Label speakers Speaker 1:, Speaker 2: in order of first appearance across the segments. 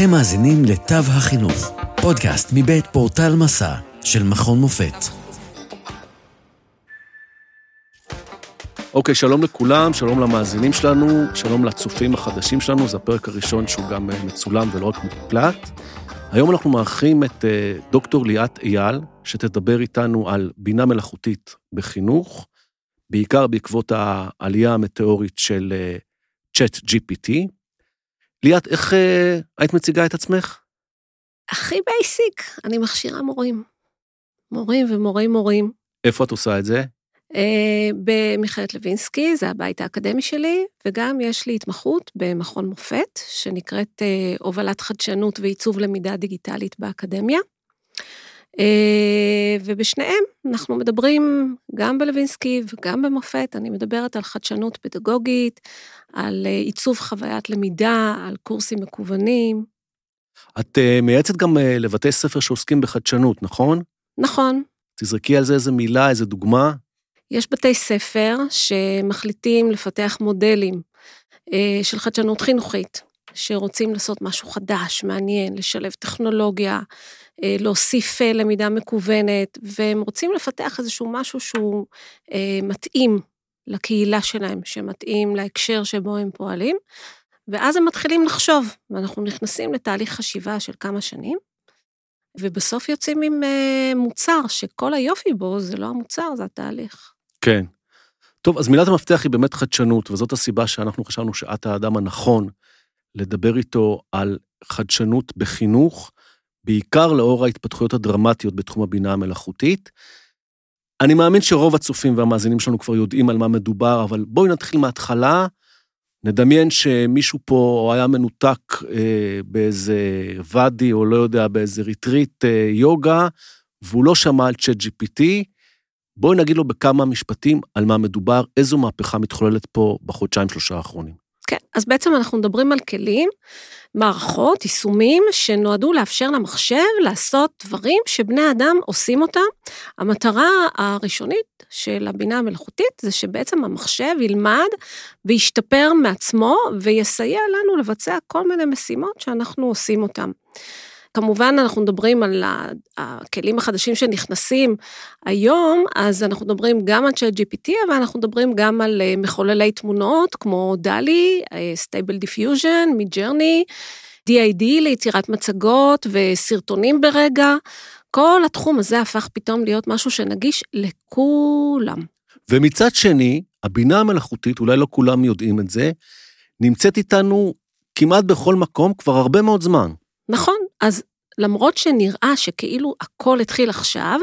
Speaker 1: אתם מאזינים לתו החינוך, פודקאסט מבית פורטל מסע של מכון מופת.
Speaker 2: אוקיי, שלום לכולם, שלום למאזינים שלנו, שלום לצופים החדשים שלנו, זה הפרק הראשון שהוא גם אה, מצולם ולא רק מוקלט. היום אנחנו מארחים את אה, דוקטור ליאת אייל, שתדבר איתנו על בינה מלאכותית בחינוך, בעיקר בעקבות העלייה המטאורית של צ'אט אה, GPT. ליאת, איך אה, היית מציגה את עצמך?
Speaker 3: הכי basic, אני מכשירה מורים. מורים ומורי מורים.
Speaker 2: איפה את עושה את זה?
Speaker 3: אה, במכללת לוינסקי, זה הבית האקדמי שלי, וגם יש לי התמחות במכון מופת, שנקראת אה, הובלת חדשנות ועיצוב למידה דיגיטלית באקדמיה. אה, ובשניהם אנחנו מדברים גם בלווינסקי וגם במופת, אני מדברת על חדשנות פדגוגית, על אה, עיצוב חוויית למידה, על קורסים מקוונים.
Speaker 2: את אה, מייעצת גם לבתי ספר שעוסקים בחדשנות, נכון?
Speaker 3: נכון.
Speaker 2: תזרקי על זה איזה מילה, איזה דוגמה.
Speaker 3: יש בתי ספר שמחליטים לפתח מודלים של חדשנות חינוכית, שרוצים לעשות משהו חדש, מעניין, לשלב טכנולוגיה, להוסיף אה, למידה מקוונת, והם רוצים לפתח איזשהו משהו שהוא אה, מתאים לקהילה שלהם, שמתאים להקשר שבו הם פועלים, ואז הם מתחילים לחשוב, ואנחנו נכנסים לתהליך חשיבה של כמה שנים, ובסוף יוצאים עם מוצר שכל היופי בו זה לא המוצר, זה התהליך.
Speaker 2: כן. טוב, אז מילת המפתח היא באמת חדשנות, וזאת הסיבה שאנחנו חשבנו שאת האדם הנכון לדבר איתו על חדשנות בחינוך, בעיקר לאור ההתפתחויות הדרמטיות בתחום הבינה המלאכותית. אני מאמין שרוב הצופים והמאזינים שלנו כבר יודעים על מה מדובר, אבל בואי נתחיל מההתחלה. נדמיין שמישהו פה היה מנותק אה, באיזה ואדי, או לא יודע, באיזה ריטריט אה, יוגה, והוא לא שמע על צ'אט GPT. בואי נגיד לו בכמה משפטים על מה מדובר, איזו מהפכה מתחוללת פה בחודשיים-שלושה האחרונים.
Speaker 3: כן, אז בעצם אנחנו מדברים על כלים, מערכות, יישומים, שנועדו לאפשר למחשב לעשות דברים שבני אדם עושים אותם. המטרה הראשונית של הבינה המלאכותית זה שבעצם המחשב ילמד וישתפר מעצמו ויסייע לנו לבצע כל מיני משימות שאנחנו עושים אותם. כמובן, אנחנו מדברים על הכלים החדשים שנכנסים היום, אז אנחנו מדברים גם על צ'אט GPT, אבל אנחנו מדברים גם על אה, מחוללי תמונות כמו DALL-E, Stable Diffusion, Midjourney, D-ID ליצירת מצגות וסרטונים ברגע. כל התחום הזה הפך פתאום להיות משהו שנגיש לכולם.
Speaker 2: ומצד שני, הבינה המלאכותית, אולי לא כולם יודעים את זה, נמצאת איתנו כמעט בכל מקום כבר הרבה מאוד זמן.
Speaker 3: נכון, אז למרות שנראה שכאילו הכל התחיל עכשיו,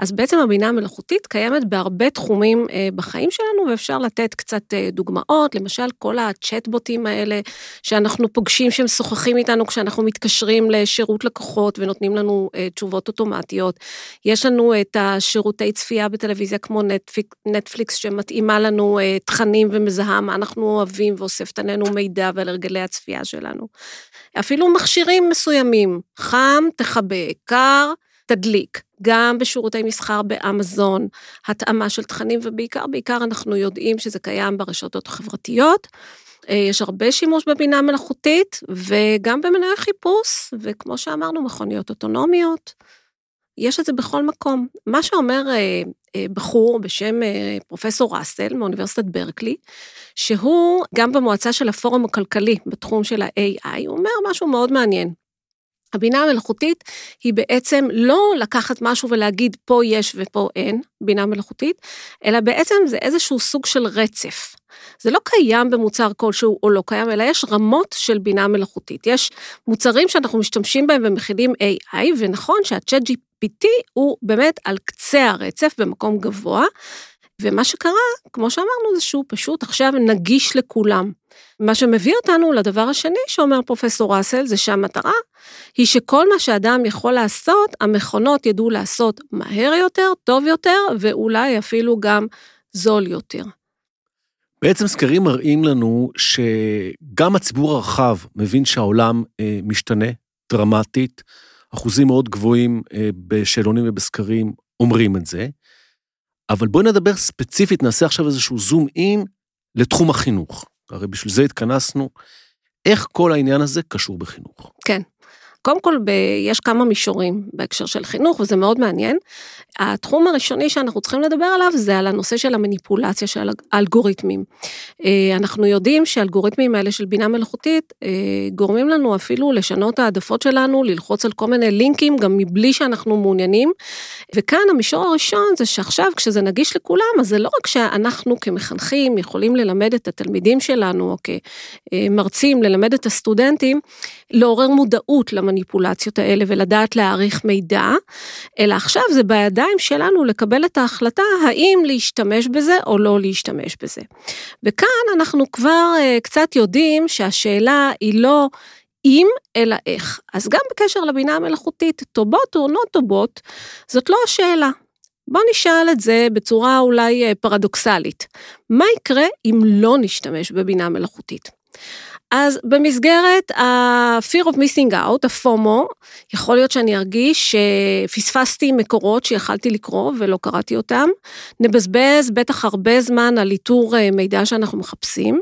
Speaker 3: אז בעצם הבינה המלאכותית קיימת בהרבה תחומים אה, בחיים שלנו, ואפשר לתת קצת אה, דוגמאות, למשל כל הצ'טבוטים האלה שאנחנו פוגשים שמשוחחים איתנו כשאנחנו מתקשרים לשירות לקוחות ונותנים לנו אה, תשובות אוטומטיות. יש לנו את השירותי צפייה בטלוויזיה כמו נטפיק, נטפליקס שמתאימה לנו תכנים ומזהה מה אנחנו אוהבים ואוספת עלינו מידע ועל הרגלי הצפייה שלנו. אפילו מכשירים מסוימים, חם, תכבה, קר, תדליק. גם בשירותי מסחר באמזון, התאמה של תכנים, ובעיקר, בעיקר אנחנו יודעים שזה קיים ברשתות החברתיות. אה, יש הרבה שימוש בבינה מלאכותית, וגם במנועי חיפוש, וכמו שאמרנו, מכוניות אוטונומיות. יש את זה בכל מקום. מה שאומר אה, אה, בחור בשם אה, פרופסור ראסל מאוניברסיטת ברקלי, שהוא גם במועצה של הפורום הכלכלי בתחום של ה-AI, הוא אומר משהו מאוד מעניין. הבינה המלאכותית היא בעצם לא לקחת משהו ולהגיד פה יש ופה אין בינה מלאכותית, אלא בעצם זה איזשהו סוג של רצף. זה לא קיים במוצר כלשהו או לא קיים, אלא יש רמות של בינה מלאכותית. יש מוצרים שאנחנו משתמשים בהם ומכילים AI, ונכון שהצ'אט GPT הוא באמת על קצה הרצף במקום גבוה, ומה שקרה, כמו שאמרנו, זה שהוא פשוט עכשיו נגיש לכולם. מה שמביא אותנו לדבר השני שאומר פרופסור ראסל, זה שהמטרה היא שכל מה שאדם יכול לעשות, המכונות ידעו לעשות מהר יותר, טוב יותר, ואולי אפילו גם זול יותר.
Speaker 2: בעצם סקרים מראים לנו שגם הציבור הרחב מבין שהעולם אה, משתנה דרמטית, אחוזים מאוד גבוהים אה, בשאלונים ובסקרים אומרים את זה, אבל בואי נדבר ספציפית, נעשה עכשיו איזשהו זום אין לתחום החינוך. הרי בשביל זה התכנסנו. איך כל העניין הזה קשור בחינוך?
Speaker 3: כן. קודם כל, ב, יש כמה מישורים בהקשר של חינוך, וזה מאוד מעניין. התחום הראשוני שאנחנו צריכים לדבר עליו זה על הנושא של המניפולציה של האלגוריתמים. אה, אנחנו יודעים שהאלגוריתמים האלה של בינה מלאכותית אה, גורמים לנו אפילו לשנות העדפות שלנו, ללחוץ על כל מיני לינקים גם מבלי שאנחנו מעוניינים. וכאן המישור הראשון זה שעכשיו כשזה נגיש לכולם, אז זה לא רק שאנחנו כמחנכים יכולים ללמד את התלמידים שלנו, או כמרצים ללמד את הסטודנטים, לעורר מודעות למניפולציות האלה ולדעת להעריך מידע, אלא עכשיו זה בידיים שלנו לקבל את ההחלטה האם להשתמש בזה או לא להשתמש בזה. וכאן אנחנו כבר uh, קצת יודעים שהשאלה היא לא אם, אלא איך. אז גם בקשר לבינה המלאכותית, טובות או לא טובות, זאת לא השאלה. בוא נשאל את זה בצורה אולי אה, פרדוקסלית. מה יקרה אם לא נשתמש בבינה מלאכותית? אז במסגרת ה-fear of missing out, הפומו, יכול להיות שאני ארגיש שפספסתי מקורות שיכלתי לקרוא ולא קראתי אותם. נבזבז בטח הרבה זמן על איתור אה, מידע שאנחנו מחפשים.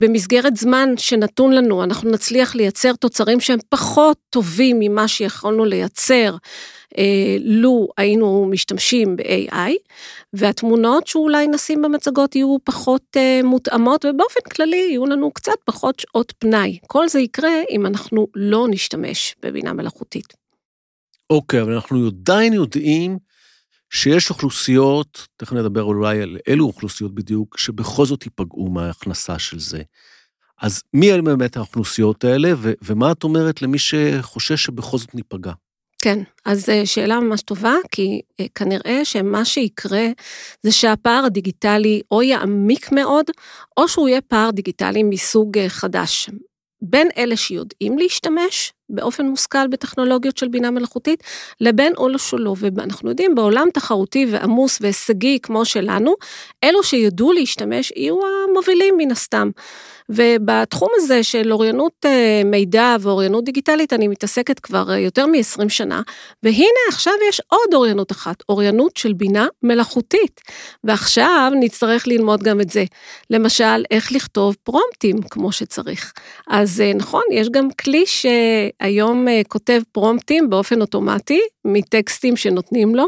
Speaker 3: במסגרת זמן שנתון לנו, אנחנו נצליח לייצר תוצרים שהם פחות טובים ממה שיכולנו לייצר. אה, לו היינו משתמשים ב-AI, והתמונות שאולי נשים במצגות יהיו פחות אה, מותאמות, ובאופן כללי יהיו לנו קצת פחות שעות פנאי. כל זה יקרה אם אנחנו לא נשתמש בבינה מלאכותית.
Speaker 2: אוקיי, אבל אנחנו עדיין יודעים שיש אוכלוסיות, תכף נדבר אולי על אילו אוכלוסיות בדיוק, שבכל זאת ייפגעו מההכנסה של זה. אז מי אלה באמת האוכלוסיות האלה, ו- ומה את אומרת למי שחושש שבכל זאת ניפגע?
Speaker 3: כן, אז אה, שאלה ממש טובה, כי אה, כנראה שמה שיקרה זה שהפער הדיגיטלי או יעמיק מאוד, או שהוא יהיה פער דיגיטלי מסוג אה, חדש. בין אלה שיודעים להשתמש באופן מושכל בטכנולוגיות של בינה מלאכותית, לבין או שלא. ואנחנו יודעים, בעולם תחרותי ועמוס והישגי כמו שלנו, אלו שידעו להשתמש יהיו המובילים מן הסתם. ובתחום הזה של אוריינות אה, מידע ואוריינות דיגיטלית, אני מתעסקת כבר אה, יותר מ-20 שנה, והנה עכשיו יש עוד אוריינות אחת, אוריינות של בינה מלאכותית. ועכשיו נצטרך ללמוד גם את זה. למשל, איך לכתוב פרומפטים כמו שצריך. אז אה, נכון, יש גם כלי שהיום כותב פרומפטים באופן אוטומטי, מטקסטים שנותנים לו.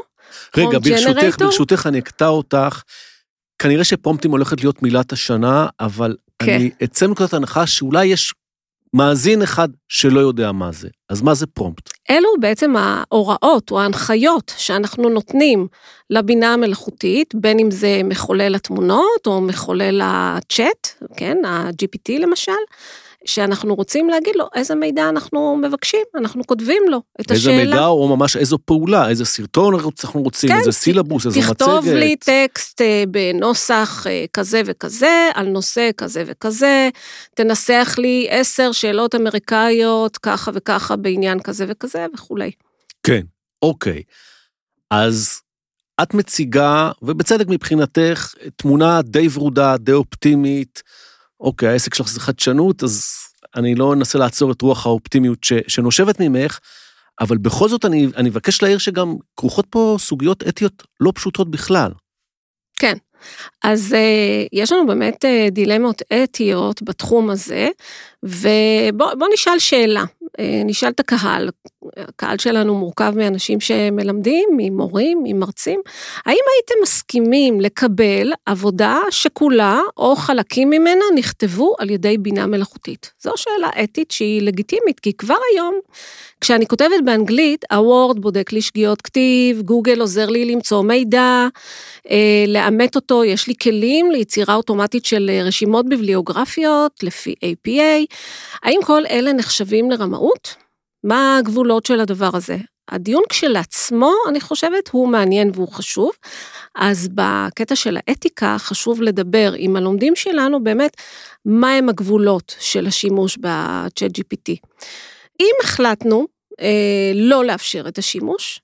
Speaker 2: רגע, ברשותך, ברשותך אני אקטע אותך. כנראה שפרומפטים הולכת להיות מילת השנה, אבל כן. אני אצא מנקודת הנחה שאולי יש מאזין אחד שלא יודע מה זה. אז מה זה פרומפט?
Speaker 3: אלו בעצם ההוראות או ההנחיות שאנחנו נותנים לבינה המלאכותית, בין אם זה מחולל התמונות או מחולל הצ'אט, כן, ה-GPT למשל. שאנחנו רוצים להגיד לו איזה מידע אנחנו מבקשים, אנחנו כותבים לו את
Speaker 2: איזה
Speaker 3: השאלה.
Speaker 2: איזה מידע או ממש איזו פעולה, איזה סרטון אנחנו רוצים, כן, איזה סילבוס, איזו מצגת.
Speaker 3: תכתוב לי טקסט אה, בנוסח אה, כזה וכזה, על נושא כזה וכזה, תנסח לי עשר שאלות אמריקאיות ככה וככה בעניין כזה וכזה וכולי.
Speaker 2: כן, אוקיי. אז את מציגה, ובצדק מבחינתך, תמונה די ורודה, די אופטימית, אוקיי, העסק שלך זה חדשנות, אז אני לא אנסה לעצור את רוח האופטימיות ש, שנושבת ממך, אבל בכל זאת אני, אני מבקש להעיר שגם כרוכות פה סוגיות אתיות לא פשוטות בכלל.
Speaker 3: כן, אז uh, יש לנו באמת uh, דילמות אתיות בתחום הזה, ובוא נשאל שאלה, uh, נשאל את הקהל, הקהל שלנו מורכב מאנשים שמלמדים, ממורים, ממרצים, האם הייתם מסכימים לקבל עבודה שכולה או חלקים ממנה נכתבו על ידי בינה מלאכותית? זו שאלה אתית שהיא לגיטימית, כי כבר היום, כשאני כותבת באנגלית, הוורד בודק לי שגיאות כתיב, גוגל עוזר לי למצוא מידע, אה, לאמת אותו, יש לי כלים ליצירה אוטומטית של רשימות ביבליוגרפיות לפי APA. האם כל אלה נחשבים לרמאות? מה הגבולות של הדבר הזה? הדיון כשלעצמו, אני חושבת, הוא מעניין והוא חשוב. אז בקטע של האתיקה חשוב לדבר עם הלומדים שלנו באמת, מהם הגבולות של השימוש ב-chat GPT. אם החלטנו אה, לא לאפשר את השימוש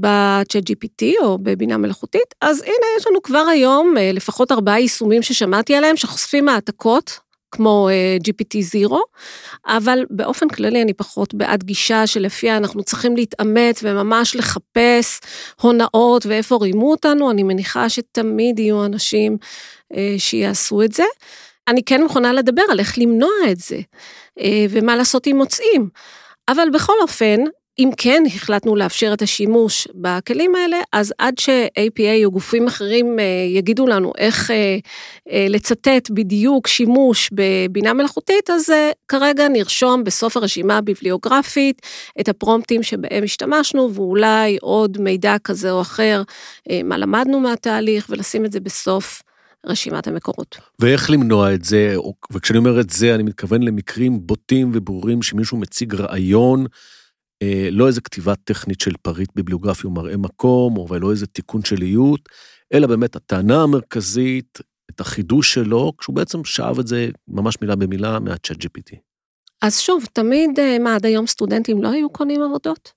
Speaker 3: ב-chat GPT או בבינה מלאכותית, אז הנה יש לנו כבר היום אה, לפחות ארבעה יישומים ששמעתי עליהם, שחושפים העתקות כמו uh, GPT-0, אבל באופן כללי אני פחות בעד גישה שלפיה אנחנו צריכים להתאמץ וממש לחפש הונאות ואיפה רימו אותנו, אני מניחה שתמיד יהיו אנשים uh, שיעשו את זה. אני כן מוכנה לדבר על איך למנוע את זה, uh, ומה לעשות אם מוצאים. אבל בכל אופן, אם כן החלטנו לאפשר את השימוש בכלים האלה, אז עד ש-APA או גופים אחרים אה, יגידו לנו איך אה, אה, לצטט בדיוק שימוש בבינה מלאכותית, אז כרגע נרשום בסוף הרשימה הביבליוגרפית את הפרומפטים שבהם השתמשנו, ואולי עוד מידע כזה או אחר, מה למדנו מהתהליך, ולשים את זה בסוף. רשימת המקורות.
Speaker 2: ואיך למנוע את זה, וכשאני אומר את זה, אני מתכוון למקרים בוטים וברורים שמישהו מציג רעיון, לא איזה כתיבה טכנית של פריט ביבליוגרפי ומראה מקום, או לא איזה תיקון של איות, אלא באמת הטענה המרכזית, את החידוש שלו, כשהוא בעצם שאב את זה ממש מילה במילה מהצ'אט GPT.
Speaker 3: אז שוב, תמיד, אה, מה, עד היום סטודנטים לא היו קונים עבודות?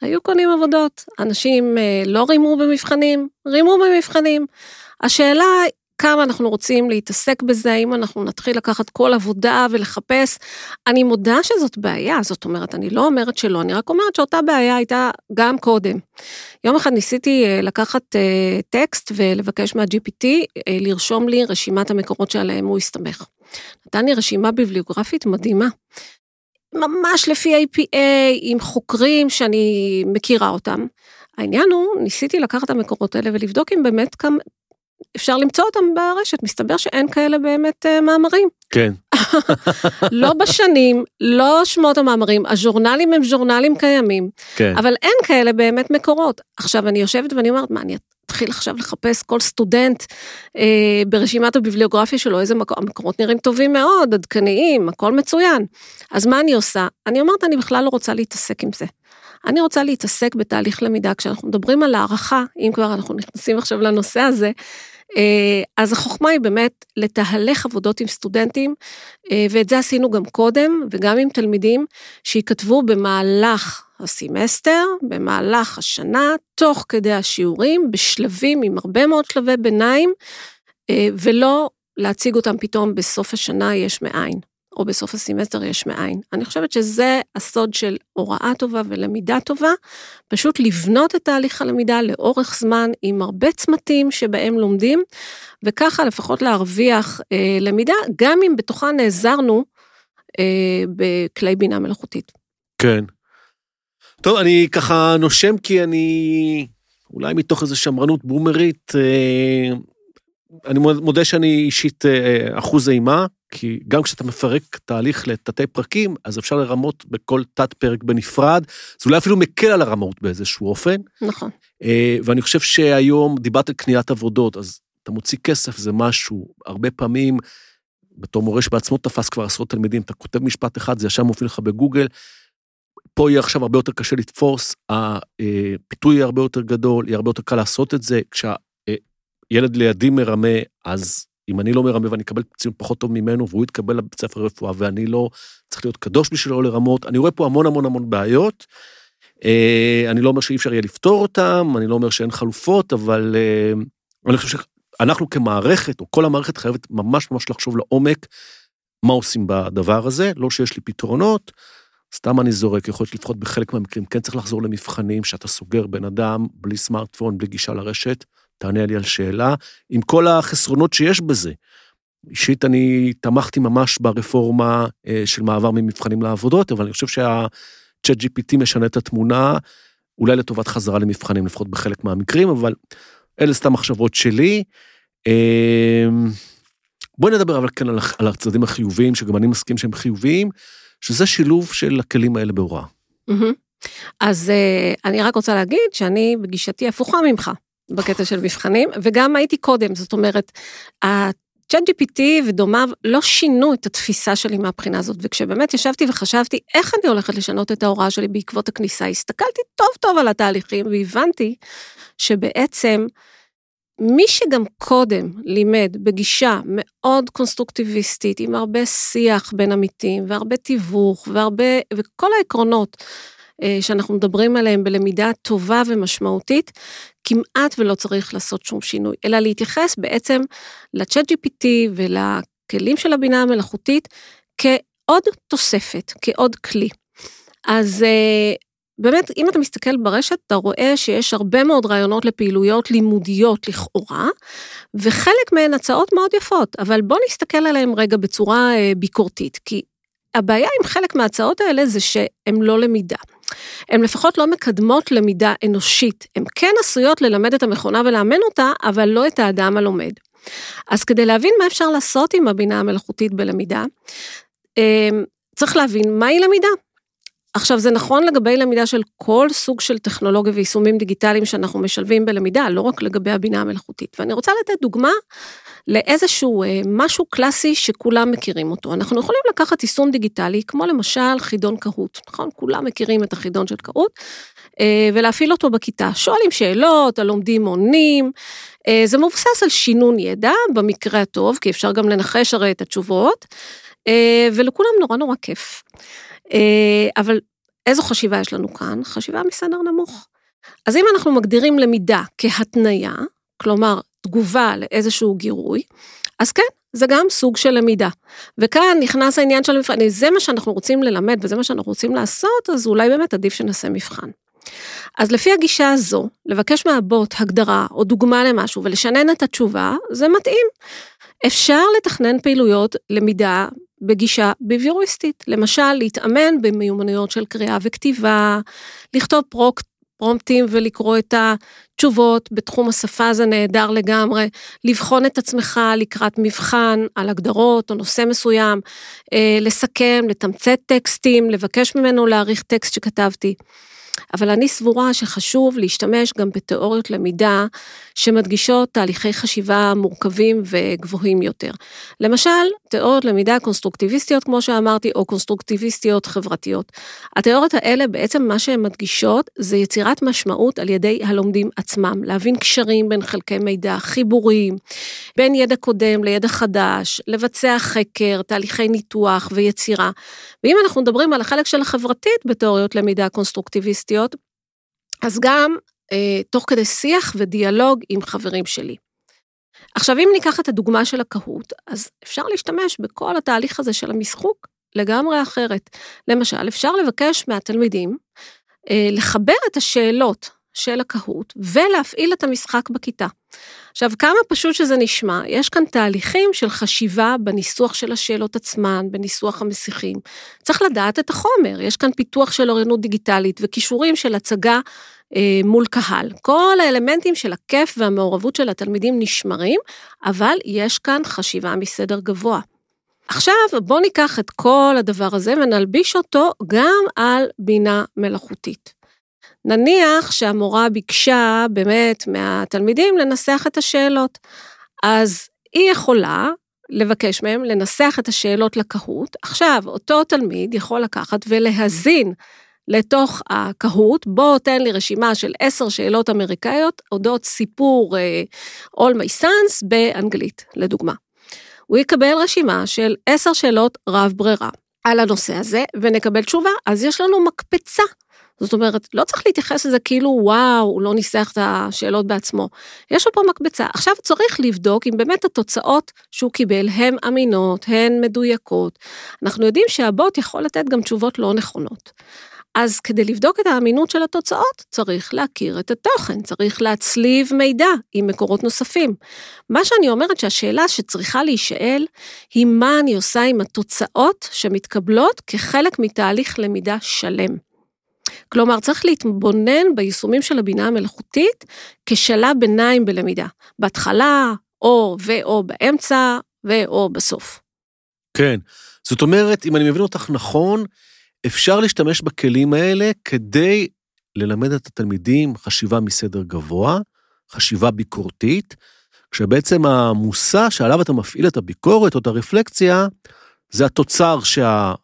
Speaker 3: היו קונים עבודות. אנשים אה, לא רימו במבחנים, רימו במבחנים. השאלה כמה אנחנו רוצים להתעסק בזה, האם אנחנו נתחיל לקחת כל עבודה ולחפש. אני מודה שזאת בעיה, זאת אומרת, אני לא אומרת שלא, אני רק אומרת שאותה בעיה הייתה גם קודם. יום אחד ניסיתי אה, לקחת אה, טקסט ולבקש מה-GPT אה, לרשום לי רשימת המקורות שעליהם הוא הסתמך. נתן לי רשימה ביבליוגרפית מדהימה. ממש לפי APA, עם חוקרים שאני מכירה אותם. העניין הוא, ניסיתי לקחת את המקורות האלה ולבדוק אם באמת אפשר למצוא אותם ברשת, מסתבר שאין כאלה באמת uh, מאמרים.
Speaker 2: כן.
Speaker 3: לא בשנים, לא שמות המאמרים, הז'ורנלים הם ז'ורנלים קיימים, כן. אבל אין כאלה באמת מקורות. עכשיו, אני יושבת ואני אומרת, מה, אני אתחיל עכשיו לחפש כל סטודנט אה, ברשימת הביבליוגרפיה שלו, איזה מקור, המקורות נראים טובים מאוד, עדכניים, הכל מצוין. אז מה אני עושה? אני אומרת, אני בכלל לא רוצה להתעסק עם זה. אני רוצה להתעסק בתהליך למידה, כשאנחנו מדברים על הערכה, אם כבר אנחנו נכנסים עכשיו לנושא הזה, אה, אז החוכמה היא באמת לתהלך עבודות עם סטודנטים, אה, ואת זה עשינו גם קודם, וגם עם תלמידים שיכתבו במהלך הסמסטר, במהלך השנה, תוך כדי השיעורים, בשלבים עם הרבה מאוד שלבי ביניים, אה, ולא להציג אותם פתאום בסוף השנה יש מאין. או בסוף הסמסטר יש מאין. אני חושבת שזה הסוד של הוראה טובה ולמידה טובה, פשוט לבנות את תהליך הלמידה לאורך זמן עם הרבה צמתים שבהם לומדים, וככה לפחות להרוויח אה, למידה, גם אם בתוכה נעזרנו אה, בכלי בינה מלאכותית.
Speaker 2: כן. טוב, אני ככה נושם כי אני, אולי מתוך איזו שמרנות בומרית, אה, אני מודה שאני אישית אה, אחוז אימה, כי גם כשאתה מפרק תהליך לתתי פרקים, אז אפשר לרמות בכל תת פרק בנפרד, זה אולי אפילו מקל על הרמאות באיזשהו אופן.
Speaker 3: נכון.
Speaker 2: אה, ואני חושב שהיום, דיברת על קניית עבודות, אז אתה מוציא כסף, זה משהו, הרבה פעמים, בתור מורה שבעצמו תפס כבר עשרות תלמידים, אתה כותב משפט אחד, זה ישר מופיע לך בגוגל, פה יהיה עכשיו הרבה יותר קשה לתפוס, הפיתוי יהיה הרבה יותר גדול, יהיה הרבה יותר קל לעשות את זה, כשהילד לידי מרמה, אז אם אני לא מרמה ואני אקבל ציון פחות טוב ממנו, והוא יתקבל לבית ספר רפואה, ואני לא צריך להיות קדוש בשבילו לרמות, אני רואה פה המון המון המון בעיות. אה, אני לא אומר שאי אפשר יהיה לפתור אותם, אני לא אומר שאין חלופות, אבל אה, אני חושב שאנחנו כמערכת, או כל המערכת חייבת ממש ממש לחשוב לעומק מה עושים בדבר הזה, לא שיש לי פתרונות, סתם אני זורק, יכול להיות לפחות בחלק מהמקרים, כן צריך לחזור למבחנים, שאתה סוגר בן אדם בלי סמארטפון, בלי גישה לרשת, תענה לי על שאלה, עם כל החסרונות שיש בזה. אישית אני תמכתי ממש ברפורמה אה, של מעבר ממבחנים לעבודות, אבל אני חושב שה-chat GPT משנה את התמונה, אולי לטובת חזרה למבחנים, לפחות בחלק מהמקרים, אבל אלה סתם מחשבות שלי. אמ, בואי נדבר אבל כן על הצדדים החיוביים, שגם אני מסכים שהם חיוביים, שזה שילוב של הכלים האלה בהוראה.
Speaker 3: אז אה, אני רק רוצה להגיד שאני בגישתי הפוכה ממך. בקטע של מבחנים, וגם הייתי קודם, זאת אומרת, ה-chat GPT ודומיו לא שינו את התפיסה שלי מהבחינה הזאת, וכשבאמת ישבתי וחשבתי איך אני הולכת לשנות את ההוראה שלי בעקבות הכניסה, הסתכלתי טוב טוב על התהליכים והבנתי שבעצם מי שגם קודם לימד בגישה מאוד קונסטרוקטיביסטית, עם הרבה שיח בין עמיתים והרבה תיווך והרבה, וכל העקרונות שאנחנו מדברים עליהם בלמידה טובה ומשמעותית, כמעט ולא צריך לעשות שום שינוי, אלא להתייחס בעצם לצ'אט GPT ולכלים של הבינה המלאכותית כעוד תוספת, כעוד כלי. אז אה, באמת, אם אתה מסתכל ברשת, אתה רואה שיש הרבה מאוד רעיונות לפעילויות לימודיות לכאורה, וחלק מהן הצעות מאוד יפות, אבל בוא נסתכל עליהן רגע בצורה אה, ביקורתית, כי הבעיה עם חלק מההצעות האלה זה שהן לא למידה. הן לפחות לא מקדמות למידה אנושית. הן כן עשויות ללמד את המכונה ולאמן אותה, אבל לא את האדם הלומד. אז כדי להבין מה אפשר לעשות עם הבינה המלאכותית בלמידה, אמ, צריך להבין מהי למידה. עכשיו, זה נכון לגבי למידה של כל סוג של טכנולוגיה ויישומים דיגיטליים שאנחנו משלבים בלמידה, לא רק לגבי הבינה המלאכותית. ואני רוצה לתת דוגמה לאיזשהו אה, משהו קלאסי שכולם מכירים אותו. אנחנו יכולים לקחת יישום דיגיטלי, כמו למשל חידון קהוט, נכון? כולם מכירים את החידון של קהוט, אה, ולהפעיל אותו בכיתה. שואלים שאלות, הלומדים עונים, אה, זה מבוסס על שינון ידע, במקרה הטוב, כי אפשר גם לנחש הרי את התשובות, אה, ולכולם נורא נורא כיף. אה, אבל איזו חשיבה יש לנו כאן? חשיבה מסדר נמוך. אז אם אנחנו מגדירים למידה כהתניה, כלומר תגובה לאיזשהו גירוי, אז כן, זה גם סוג של למידה. וכאן נכנס העניין של המבחן, זה מה שאנחנו רוצים ללמד וזה מה שאנחנו רוצים לעשות, אז אולי באמת עדיף שנעשה מבחן. אז לפי הגישה הזו, לבקש מהבוט הגדרה או דוגמה למשהו ולשנן את התשובה, זה מתאים. אפשר לתכנן פעילויות למידה בגישה ביביוריסטית, למשל להתאמן במיומנויות של קריאה וכתיבה, לכתוב פרוק, פרומפטים ולקרוא את התשובות בתחום השפה זה נהדר לגמרי, לבחון את עצמך לקראת מבחן על הגדרות או נושא מסוים, אה, לסכם, לתמצת טקסטים, לבקש ממנו להעריך טקסט שכתבתי. אבל אני סבורה שחשוב להשתמש גם בתיאוריות למידה שמדגישות תהליכי חשיבה מורכבים וגבוהים יותר. למשל, תיאוריות למידה קונסטרוקטיביסטיות, כמו שאמרתי, או קונסטרוקטיביסטיות חברתיות. התיאוריות האלה בעצם מה שהן מדגישות זה יצירת משמעות על ידי הלומדים עצמם, להבין קשרים בין חלקי מידע, חיבורים, בין ידע קודם לידע חדש, לבצע חקר, תהליכי ניתוח ויצירה. ואם אנחנו מדברים על החלק של החברתית בתיאוריות למידה קונסטרוקטיביסטיות, אז גם אה, תוך כדי שיח ודיאלוג עם חברים שלי. עכשיו, אם ניקח את הדוגמה של הקהוט, אז אפשר להשתמש בכל התהליך הזה של המשחוק לגמרי אחרת. למשל, אפשר לבקש מהתלמידים אה, לחבר את השאלות של הקהוט ולהפעיל את המשחק בכיתה. עכשיו, כמה פשוט שזה נשמע, יש כאן תהליכים של חשיבה בניסוח של השאלות עצמן, בניסוח המסיחים. צריך לדעת את החומר, יש כאן פיתוח של אוריינות דיגיטלית וכישורים של הצגה אה, מול קהל. כל האלמנטים של הכיף והמעורבות של התלמידים נשמרים, אבל יש כאן חשיבה מסדר גבוה. עכשיו בואו ניקח את כל הדבר הזה ונלביש אותו גם על בינה מלאכותית. נניח שהמורה ביקשה באמת מהתלמידים לנסח את השאלות, אז היא יכולה לבקש מהם לנסח את השאלות לקהוט. עכשיו, אותו תלמיד יכול לקחת ולהזין לתוך הקהוט, בוא תן לי רשימה של עשר שאלות אמריקאיות אודות סיפור uh, All My Sons באנגלית, לדוגמה. הוא יקבל רשימה של עשר שאלות רב ברירה על הנושא הזה, ונקבל תשובה, אז יש לנו מקפצה. זאת אומרת, לא צריך להתייחס לזה כאילו, וואו, הוא לא ניסח את השאלות בעצמו. יש לו פה מקבצה. עכשיו צריך לבדוק אם באמת התוצאות שהוא קיבל הן אמינות, הן מדויקות. אנחנו יודעים שהבוט יכול לתת גם תשובות לא נכונות. אז כדי לבדוק את האמינות של התוצאות, צריך להכיר את התוכן, צריך להצליב מידע עם מקורות נוספים. מה שאני אומרת שהשאלה שצריכה להישאל, היא מה אני עושה עם התוצאות שמתקבלות כחלק מתהליך למידה שלם. כלומר, צריך להתבונן ביישומים של הבינה המלאכותית כשלב ביניים בלמידה. בהתחלה, או ואו באמצע, ואו בסוף.
Speaker 2: כן, זאת אומרת, אם אני מבין אותך נכון, אפשר להשתמש בכלים האלה כדי ללמד את התלמידים חשיבה מסדר גבוה, חשיבה ביקורתית, כשבעצם המושא שעליו אתה מפעיל את הביקורת או את הרפלקציה, זה התוצר שה...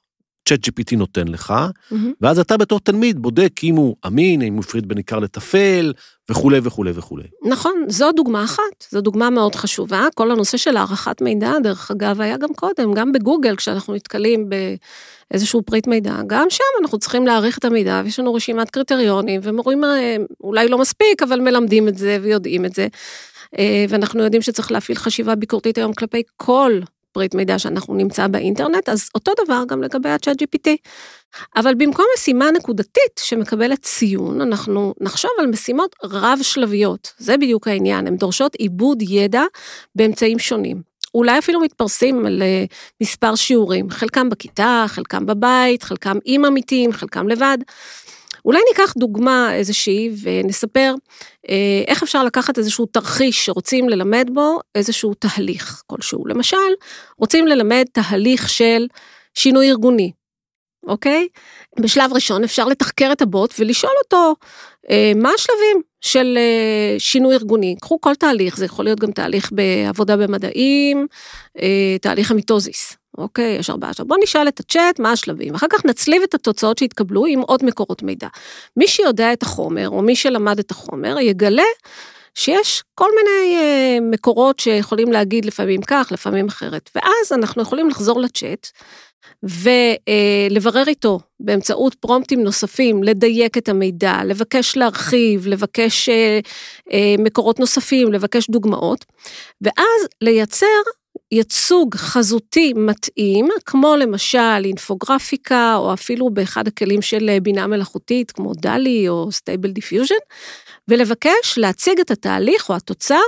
Speaker 2: צ'אט GPT נותן לך, mm-hmm. ואז אתה בתור תלמיד בודק אם הוא אמין, אם הוא הפריד בין עיקר לטפל, וכולי וכולי וכולי.
Speaker 3: נכון, זו דוגמה אחת, זו דוגמה מאוד חשובה. כל הנושא של הערכת מידע, דרך אגב, היה גם קודם, גם בגוגל, כשאנחנו נתקלים באיזשהו פריט מידע, גם שם אנחנו צריכים להעריך את המידע, ויש לנו רשימת קריטריונים, ומורים אה, אולי לא מספיק, אבל מלמדים את זה ויודעים את זה. אה, ואנחנו יודעים שצריך להפעיל חשיבה ביקורתית היום כלפי כל פריט מידע שאנחנו נמצא באינטרנט, אז אותו דבר גם לגבי ה-chat GPT. אבל במקום משימה נקודתית שמקבלת ציון, אנחנו נחשוב על משימות רב-שלביות. זה בדיוק העניין, הן דורשות עיבוד ידע באמצעים שונים. אולי אפילו מתפרסים על אה, מספר שיעורים, חלקם בכיתה, חלקם בבית, חלקם עם עמיתים, חלקם לבד. אולי ניקח דוגמה איזושהי ונספר אה, איך אפשר לקחת איזשהו תרחיש שרוצים ללמד בו איזשהו תהליך כלשהו. למשל, רוצים ללמד תהליך של שינוי ארגוני, אוקיי? בשלב ראשון אפשר לתחקר את הבוט ולשאול אותו אה, מה השלבים של אה, שינוי ארגוני. קחו כל תהליך, זה יכול להיות גם תהליך בעבודה במדעים, אה, תהליך המיטוזיס, אוקיי? יש ארבעה שלבים. בואו נשאל את הצ'אט מה השלבים, אחר כך נצליב את התוצאות שהתקבלו עם עוד מקורות מידע. מי שיודע את החומר, או מי שלמד את החומר, יגלה שיש כל מיני אה, מקורות שיכולים להגיד לפעמים כך, לפעמים אחרת. ואז אנחנו יכולים לחזור לצ'אט ולברר איתו באמצעות פרומפטים נוספים, לדייק את המידע, לבקש להרחיב, לבקש אה, אה, מקורות נוספים, לבקש דוגמאות, ואז לייצר ייצוג חזותי מתאים, כמו למשל אינפוגרפיקה, או אפילו באחד הכלים של בינה מלאכותית, כמו DALL-E או Stable Diffusion, ולבקש להציג את התהליך או התוצר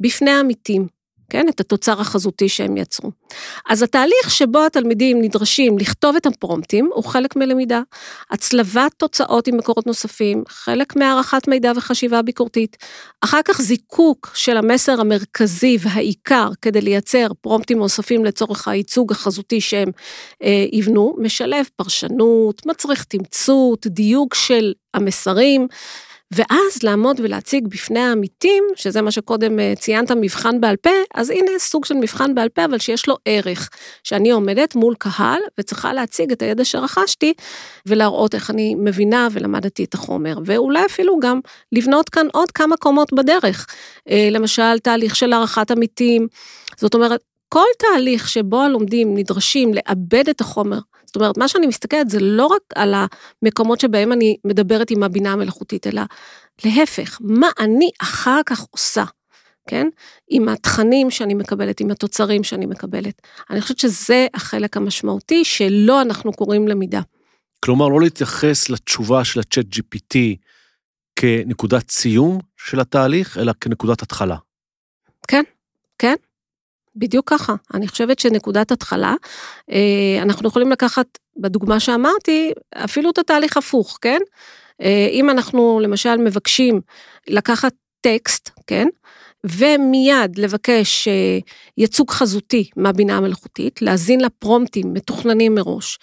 Speaker 3: בפני העמיתים. כן, את התוצר החזותי שהם יצרו. אז התהליך שבו התלמידים נדרשים לכתוב את הפרומפטים הוא חלק מלמידה. הצלבת תוצאות עם מקורות נוספים, חלק מהערכת מידע וחשיבה ביקורתית. אחר כך זיקוק של המסר המרכזי והעיקר כדי לייצר פרומפטים נוספים לצורך הייצוג החזותי שהם אה, יבנו, משלב פרשנות, מצריך תמצות, דיוק של המסרים. ואז לעמוד ולהציג בפני העמיתים, שזה מה שקודם אה, ציינת, מבחן בעל פה, אז הנה סוג של מבחן בעל פה, אבל שיש לו ערך, שאני עומדת מול קהל וצריכה להציג את הידע שרכשתי, ולהראות איך אני מבינה ולמדתי את החומר, ואולי אפילו גם לבנות כאן עוד כמה קומות בדרך. אה, למשל, תהליך של הערכת עמיתים, זאת אומרת, כל תהליך שבו הלומדים נדרשים לעבד את החומר, זאת אומרת, מה שאני מסתכלת זה לא רק על המקומות שבהם אני מדברת עם הבינה המלאכותית, אלא להפך, מה אני אחר כך עושה, כן? עם התכנים שאני מקבלת, עם התוצרים שאני מקבלת. אני חושבת שזה החלק המשמעותי שלא אנחנו קוראים למידה.
Speaker 2: כלומר, לא להתייחס לתשובה של הצ'אט GPT כנקודת סיום של התהליך, אלא כנקודת התחלה.
Speaker 3: כן, כן. בדיוק ככה. אני חושבת שנקודת התחלה, אה, אנחנו יכולים לקחת, בדוגמה שאמרתי, אפילו את התהליך הפוך, כן? אה, אם אנחנו למשל מבקשים לקחת טקסט, כן? ומיד לבקש אה, ייצוג חזותי מהבינה המלאכותית, להזין לה פרומפטים מתוכננים מראש.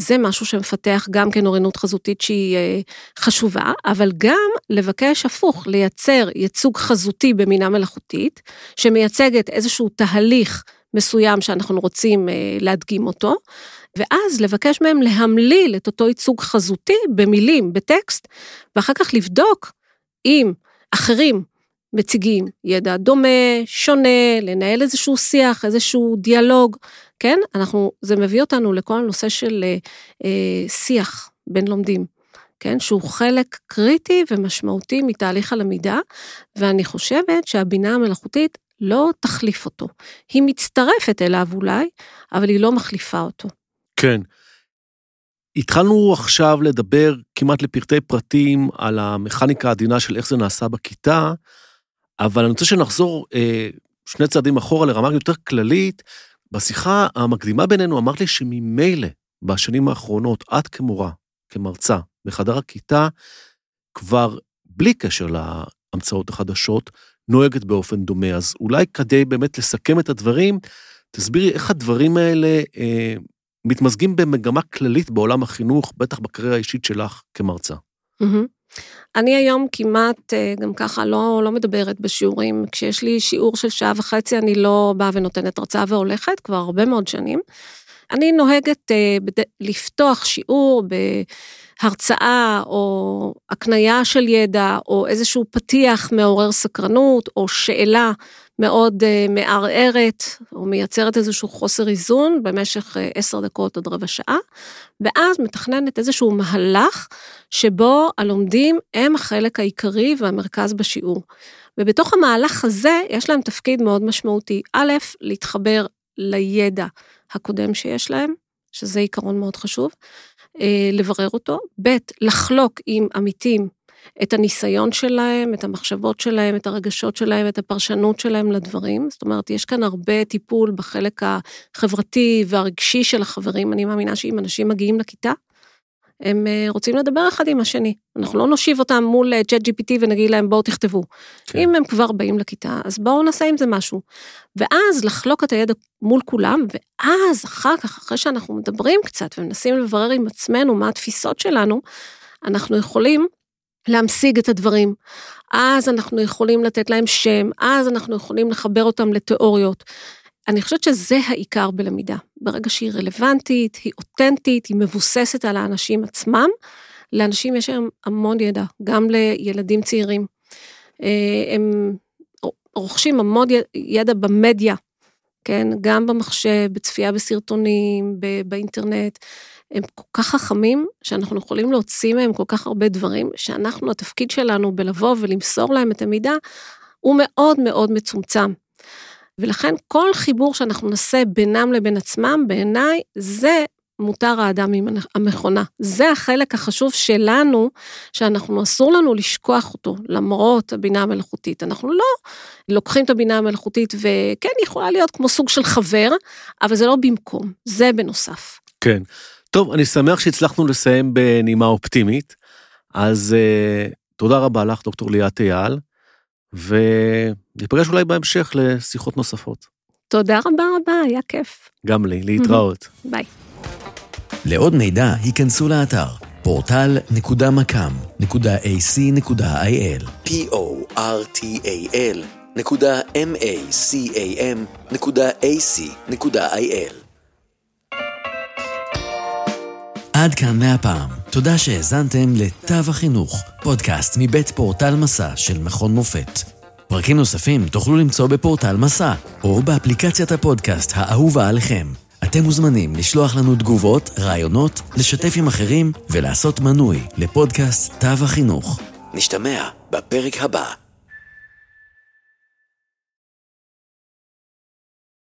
Speaker 3: זה משהו שמפתח גם כן אוריינות חזותית שהיא אה, חשובה, אבל גם לבקש הפוך, לייצר ייצוג חזותי בבינה מלאכותית, שמייצגת איזשהו תהליך מסוים שאנחנו רוצים אה, להדגים אותו, ואז לבקש מהם להמליל את אותו ייצוג חזותי במילים, בטקסט, ואחר כך לבדוק אם אחרים מציגים ידע דומה, שונה, לנהל איזשהו שיח, איזשהו דיאלוג, כן? אנחנו, זה מביא אותנו לכל הנושא של אה, אה, שיח בין לומדים, כן? שהוא חלק קריטי ומשמעותי מתהליך הלמידה, ואני חושבת שהבינה המלאכותית לא תחליף אותו. היא מצטרפת אליו אולי, אבל היא לא מחליפה אותו.
Speaker 2: כן. התחלנו עכשיו לדבר כמעט לפרטי פרטים על המכניקה העדינה של איך זה נעשה בכיתה, אבל אני רוצה שנחזור אה, שני צעדים אחורה לרמה יותר כללית. בשיחה המקדימה בינינו אמרת לי שממילא בשנים האחרונות, את כמורה, כמרצה, בחדר הכיתה, כבר בלי קשר להמצאות החדשות, נוהגת באופן דומה. אז אולי כדי באמת לסכם את הדברים, תסבירי איך הדברים האלה אה, מתמזגים במגמה כללית בעולם החינוך, בטח בקריירה האישית שלך כמרצה.
Speaker 3: Mm-hmm. אני היום כמעט אה, גם ככה לא, לא מדברת בשיעורים. כשיש לי שיעור של שעה וחצי, אני לא באה ונותנת הרצאה והולכת כבר הרבה מאוד שנים. אני נוהגת אה, לפתוח שיעור בהרצאה או הקנייה של ידע או איזשהו פתיח מעורר סקרנות או שאלה מאוד uh, מערערת או מייצרת איזשהו חוסר איזון במשך עשר דקות עד רבע שעה, ואז מתכננת איזשהו מהלך שבו הלומדים הם החלק העיקרי והמרכז בשיעור. ובתוך המהלך הזה יש להם תפקיד מאוד משמעותי. א', להתחבר לידע הקודם שיש להם, שזה עיקרון מאוד חשוב, uh, לברר אותו, ב', לחלוק עם עמיתים את הניסיון שלהם, את המחשבות שלהם, את הרגשות שלהם, את הפרשנות שלהם לדברים. זאת אומרת, יש כאן הרבה טיפול בחלק החברתי והרגשי של החברים. אני מאמינה שאם אנשים מגיעים לכיתה, הם אה, רוצים לדבר אחד עם השני. אנחנו לא נושיב אותם מול צ'אט אה, GPT ונגיד להם בואו תכתבו. כן. אם הם כבר באים לכיתה, אז בואו נעשה עם זה משהו. ואז לחלוק את הידע מול כולם, ואז אחר כך, אחרי שאנחנו מדברים קצת ומנסים לברר עם עצמנו מה התפיסות שלנו, אנחנו יכולים להמשיג את הדברים. אז אנחנו יכולים לתת להם שם, אז אנחנו יכולים לחבר אותם לתיאוריות. אני חושבת שזה העיקר בלמידה. ברגע שהיא רלוונטית, היא אותנטית, היא מבוססת על האנשים עצמם, לאנשים יש היום המון ידע, גם לילדים צעירים. אה, הם רוכשים המון ידע במדיה, כן? גם במחשב, בצפייה בסרטונים, באינטרנט. הם כל כך חכמים, שאנחנו יכולים להוציא מהם כל כך הרבה דברים, שאנחנו, התפקיד שלנו בלבוא ולמסור להם את המידע, הוא מאוד מאוד מצומצם. ולכן כל חיבור שאנחנו נעשה בינם לבין עצמם, בעיניי, זה מותר האדם עם המכונה. זה החלק החשוב שלנו, שאנחנו, אסור לנו לשכוח אותו, למרות הבינה המלאכותית. אנחנו לא לוקחים את הבינה המלאכותית, וכן, היא יכולה להיות כמו סוג של חבר, אבל זה לא במקום, זה בנוסף.
Speaker 2: כן. טוב, אני שמח שהצלחנו לסיים בנימה אופטימית, אז uh, תודה רבה לך, דוקטור ליאת אייל. וניפגש אולי בהמשך לשיחות נוספות.
Speaker 3: תודה רבה רבה, היה כיף.
Speaker 2: גם לי, להתראות.
Speaker 3: ביי.
Speaker 1: לעוד מידע, היכנסו לאתר portal.macam.ac.il p-o-r-t-a-l נקודה m-a-c-a-m נקודה a-c.il עד כאן מהפעם. תודה שהאזנתם לתו החינוך, פודקאסט מבית פורטל מסע של מכון מופת. פרקים נוספים תוכלו למצוא בפורטל מסע, או באפליקציית הפודקאסט האהובה עליכם. אתם מוזמנים לשלוח לנו תגובות, רעיונות, לשתף עם אחרים ולעשות מנוי לפודקאסט תו החינוך. נשתמע בפרק הבא.